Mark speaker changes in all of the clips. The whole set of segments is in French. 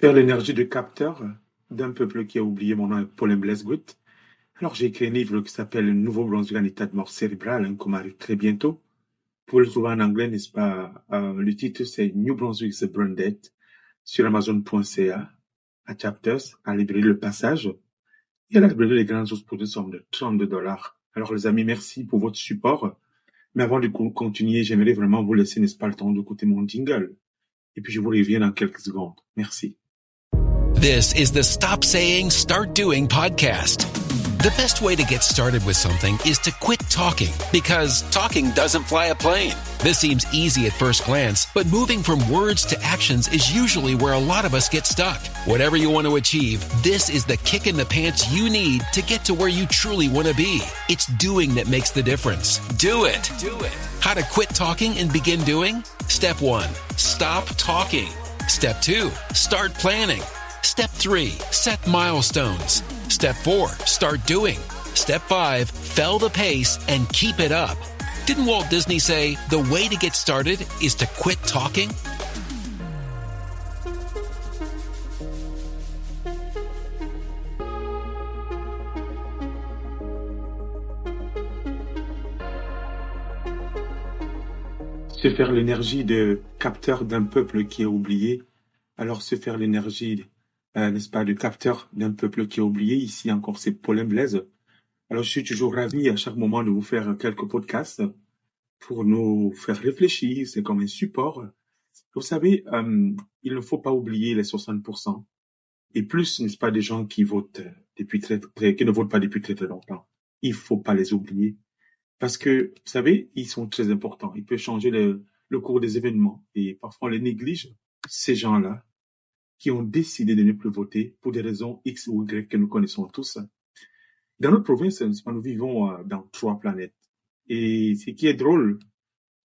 Speaker 1: Faire l'énergie de capteur d'un peuple qui a oublié mon nom Paulin Blaise Alors j'ai écrit un livre qui s'appelle Le Nouveau-Brunswick en état de mort cérébrale, hein, qu'on arrive très bientôt. Pour le trouver en anglais, n'est-ce pas? Euh, Le titre c'est New Brunswick the Brain Dead sur Amazon.ca, à Chapters, à librairie Le Passage. Et à la Les Grandes Sources pour une somme de 32 dollars. Alors les amis, merci pour votre support. Mais avant de continuer, j'aimerais vraiment vous laisser, n'est-ce pas, le temps d'écouter mon jingle. Et puis je vous reviens dans quelques secondes. Merci.
Speaker 2: This is the Stop Saying, Start Doing podcast. The best way to get started with something is to quit talking because talking doesn't fly a plane. This seems easy at first glance, but moving from words to actions is usually where a lot of us get stuck. Whatever you want to achieve, this is the kick in the pants you need to get to where you truly want to be. It's doing that makes the difference. Do it. Do it. How to quit talking and begin doing? Step one, stop talking. Step two, start planning. Step three, set milestones. Step four, start doing. Step five, fell the pace and keep it up. Didn't Walt Disney say the way to get started is to quit talking?
Speaker 1: Se faire l'énergie de capteur d'un peuple qui est oublié, alors se faire l'énergie euh, n'est-ce pas, de capteur d'un peuple qui est oublié. Ici encore, c'est Paulin Blaise. Alors, je suis toujours ravi à chaque moment de vous faire quelques podcasts pour nous faire réfléchir. C'est comme un support. Vous savez, euh, il ne faut pas oublier les 60%. Et plus, n'est-ce pas, des gens qui votent depuis très, très, qui ne votent pas depuis très, très longtemps. Il faut pas les oublier. Parce que, vous savez, ils sont très importants. Ils peuvent changer le, le cours des événements. Et parfois, on les néglige. Ces gens-là, qui ont décidé de ne plus voter pour des raisons X ou Y que nous connaissons tous. Dans notre province, nous vivons euh, dans trois planètes. Et ce qui est drôle,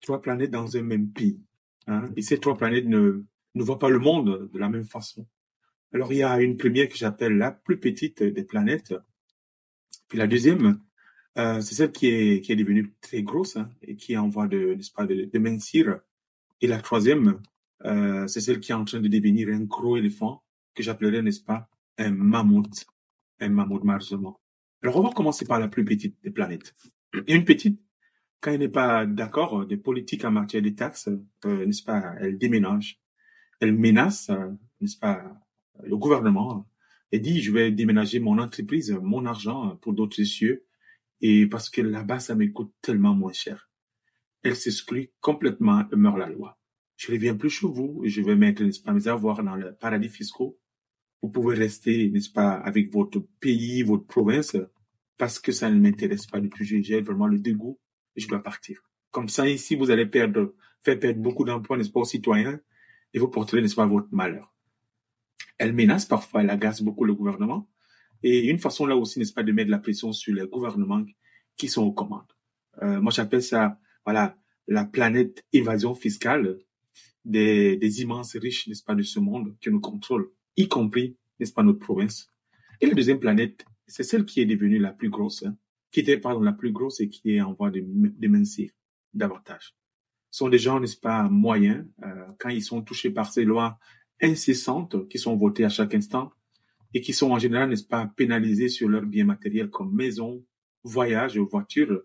Speaker 1: trois planètes dans un même pays. Hein? Et ces trois planètes ne, voient pas le monde de la même façon. Alors il y a une première que j'appelle la plus petite des planètes. Puis la deuxième, euh, c'est celle qui est, devenue très grosse hein, et qui est en voie de, de, de mincir. Et la troisième, euh, c'est celle qui est en train de devenir un gros éléphant que j'appellerais, n'est-ce pas, un mammouth, un mammouth malheureusement. Alors on va commencer par la plus petite des planètes. Et une petite, quand elle n'est pas d'accord des politiques en matière de taxes, euh, n'est-ce pas, elle déménage, elle menace, euh, n'est-ce pas, le gouvernement et dit je vais déménager mon entreprise, mon argent pour d'autres cieux et parce que là-bas ça me coûte tellement moins cher. Elle s'exclut complètement et meurt la loi je reviens plus chez vous et je vais mettre, n'est-ce pas, mes avoirs dans le paradis fiscaux. Vous pouvez rester, n'est-ce pas, avec votre pays, votre province, parce que ça ne m'intéresse pas du tout. J'ai vraiment le dégoût et je dois partir. Comme ça, ici, vous allez perdre, faire perdre beaucoup d'emplois, n'est-ce pas, aux citoyens et vous porterez, n'est-ce pas, votre malheur. Elle menace parfois, elle agace beaucoup le gouvernement. Et une façon là aussi, n'est-ce pas, de mettre la pression sur les gouvernements qui sont aux commandes. Euh, moi, j'appelle ça, voilà, la planète évasion fiscale des, des immenses riches, n'est-ce pas, de ce monde qui nous contrôlent, y compris, n'est-ce pas, notre province. Et la deuxième planète, c'est celle qui est devenue la plus grosse, hein, qui était, pardon, la plus grosse et qui est en voie de, de mincir davantage. Ce sont des gens, n'est-ce pas, moyens, euh, quand ils sont touchés par ces lois incessantes qui sont votées à chaque instant et qui sont en général, n'est-ce pas, pénalisés sur leurs biens matériels comme maison, voyage, voiture,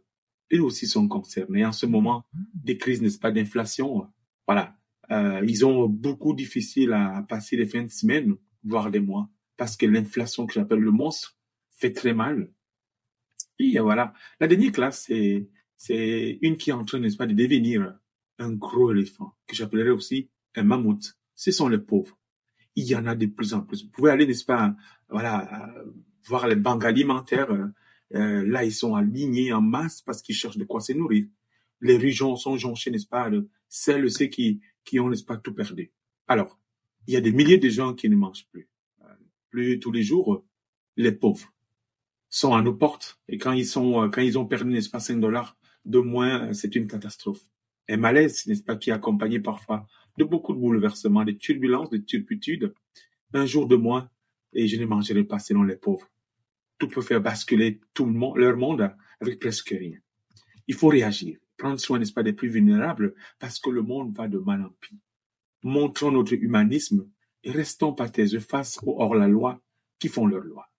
Speaker 1: eux aussi sont concernés. En ce moment, des crises, n'est-ce pas, d'inflation, voilà, euh, ils ont beaucoup difficile à passer les fins de semaine, voire des mois, parce que l'inflation que j'appelle le monstre fait très mal. Et voilà. La dernière classe, c'est, c'est une qui est en train, n'est-ce pas, de devenir un gros éléphant, que j'appellerais aussi un mammouth. Ce sont les pauvres. Il y en a de plus en plus. Vous pouvez aller, n'est-ce pas, voilà, euh, voir les banques alimentaires. Euh, là, ils sont alignés en masse parce qu'ils cherchent de quoi se nourrir. Les régions sont jonchées, n'est-ce pas, de celles, ceux qui, qui ont, n'est-ce pas, tout perdu. Alors, il y a des milliers de gens qui ne mangent plus. Euh, plus tous les jours, les pauvres sont à nos portes. Et quand ils sont, euh, quand ils ont perdu, n'est-ce pas, 5 dollars de moins, euh, c'est une catastrophe. Un malaise, n'est-ce pas, qui est accompagné parfois de beaucoup de bouleversements, de turbulences, de turpitudes. Un jour de moins, et je ne mangerai pas selon les pauvres. Tout peut faire basculer tout le monde, leur monde avec presque rien. Il faut réagir prendre soin, n'est-ce pas, des plus vulnérables, parce que le monde va de mal en pis. Montrons notre humanisme et restons pas taiseux face aux hors-la-loi qui font leur loi.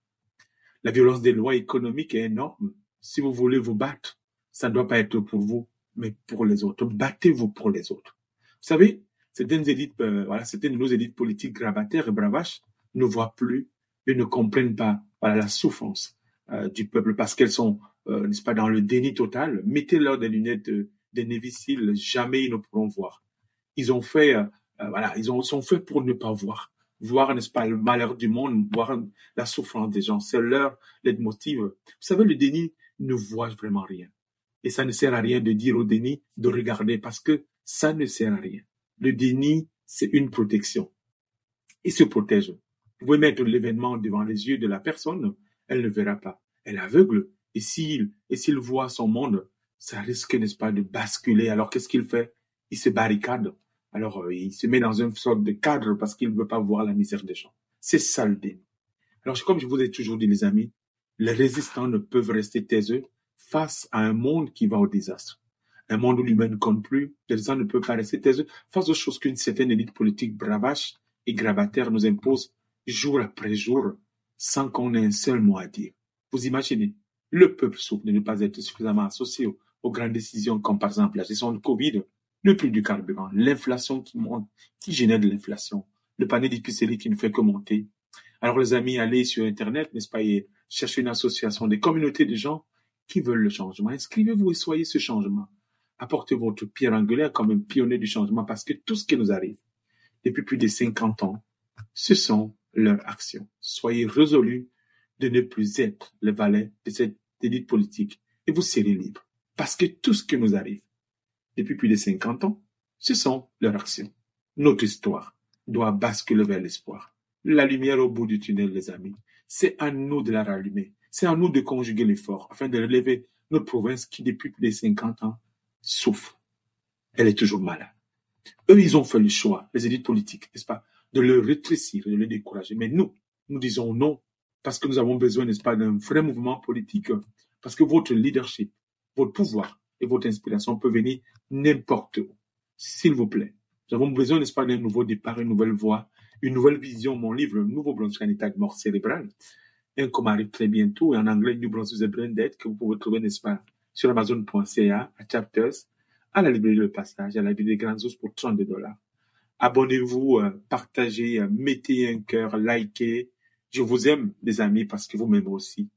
Speaker 1: La violence des lois économiques est énorme. Si vous voulez vous battre, ça ne doit pas être pour vous, mais pour les autres. Battez-vous pour les autres. Vous savez, certaines élites, euh, voilà, certaines de nos élites politiques gravataires et bravaches ne voient plus et ne comprennent pas la souffrance euh, du peuple parce qu'elles sont, euh, n'est-ce pas, dans le déni total. Mettez-leur des lunettes de, de jamais ils ne pourront voir. Ils ont fait, voilà, ils ont, sont faits pour ne pas voir. Voir, n'est-ce pas, le malheur du monde, voir la souffrance des gens. C'est leur leitmotiv. Vous savez, le déni ne voit vraiment rien. Et ça ne sert à rien de dire au déni de regarder parce que ça ne sert à rien. Le déni, c'est une protection. Il se protège. Vous pouvez mettre l'événement devant les yeux de la personne, elle ne verra pas. Elle est aveugle. Et s'il, et s'il voit son monde, ça risque, n'est-ce pas, de basculer. Alors qu'est-ce qu'il fait? Il se barricade. Alors, euh, il se met dans une sorte de cadre parce qu'il ne veut pas voir la misère des gens. C'est ça le déni. Alors, comme je vous ai toujours dit, les amis, les résistants ne peuvent rester taiseux face à un monde qui va au désastre. Un monde où l'humain ne compte plus, les gens ne peuvent pas rester taiseux face aux choses qu'une certaine élite politique bravache et gravataire nous impose jour après jour sans qu'on ait un seul mot à dire. Vous imaginez, le peuple souffre de ne pas être suffisamment associé aux, grandes décisions comme par exemple la gestion du Covid, le prix du carburant, l'inflation qui monte, qui génère de l'inflation, le panier d'épicerie qui ne fait que monter. Alors les amis, allez sur Internet, n'est-ce pas, et cherchez une association, des communautés de gens qui veulent le changement. Inscrivez-vous et soyez ce changement. Apportez votre pierre angulaire comme un pionnier du changement parce que tout ce qui nous arrive depuis plus de 50 ans, ce sont leurs actions. Soyez résolus de ne plus être le valet de cette élite politique et vous serez libre. Parce que tout ce qui nous arrive depuis plus de 50 ans, ce sont leurs actions. Notre histoire doit basculer vers l'espoir. La lumière au bout du tunnel, les amis. C'est à nous de la rallumer. C'est à nous de conjuguer l'effort afin de relever notre province qui, depuis plus de 50 ans, souffre. Elle est toujours malade. Eux, ils ont fait le choix, les élites politiques, n'est-ce pas, de le rétrécir, de le décourager. Mais nous, nous disons non, parce que nous avons besoin, n'est-ce pas, d'un vrai mouvement politique, parce que votre leadership, votre pouvoir et votre inspiration peuvent venir n'importe où. S'il vous plaît, nous avons besoin, n'est-ce pas, d'un nouveau départ, une nouvelle voie, une nouvelle vision. Mon livre, Nouveau blanche en état de mort cérébrale, un comme très bientôt, et en anglais, New Bronze is Brain Dead, que vous pouvez trouver, n'est-ce pas, sur Amazon.ca, à Chapters, à la librairie Le Passage, à la librairie des Grands Os pour 32 dollars. Abonnez-vous, euh, partagez, euh, mettez un cœur, likez. Je vous aime, les amis, parce que vous m'aimez aussi.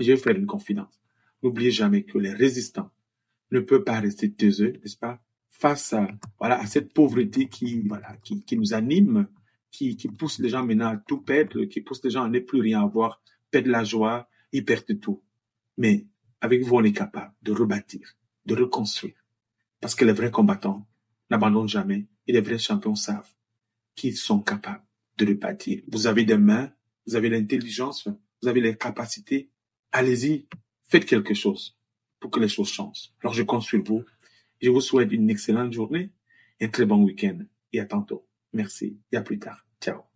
Speaker 1: Je vais faire une confidence. N'oubliez jamais que les résistants ne peuvent pas rester taiseux, n'est-ce pas, face à, voilà, à cette pauvreté qui, voilà, qui, qui nous anime, qui, qui pousse les gens maintenant à tout perdre, qui pousse les gens à ne plus rien avoir, perdre la joie, ils perdent tout. Mais avec vous, on est capable de rebâtir, de reconstruire. Parce que les vrais combattants n'abandonnent jamais et les vrais champions savent qu'ils sont capables de rebâtir. Vous avez des mains, vous avez l'intelligence, vous avez les capacités. Allez-y, faites quelque chose pour que les choses changent. Alors je compte sur vous. Je vous souhaite une excellente journée un très bon week-end. Et à tantôt. Merci. Et à plus tard. Ciao.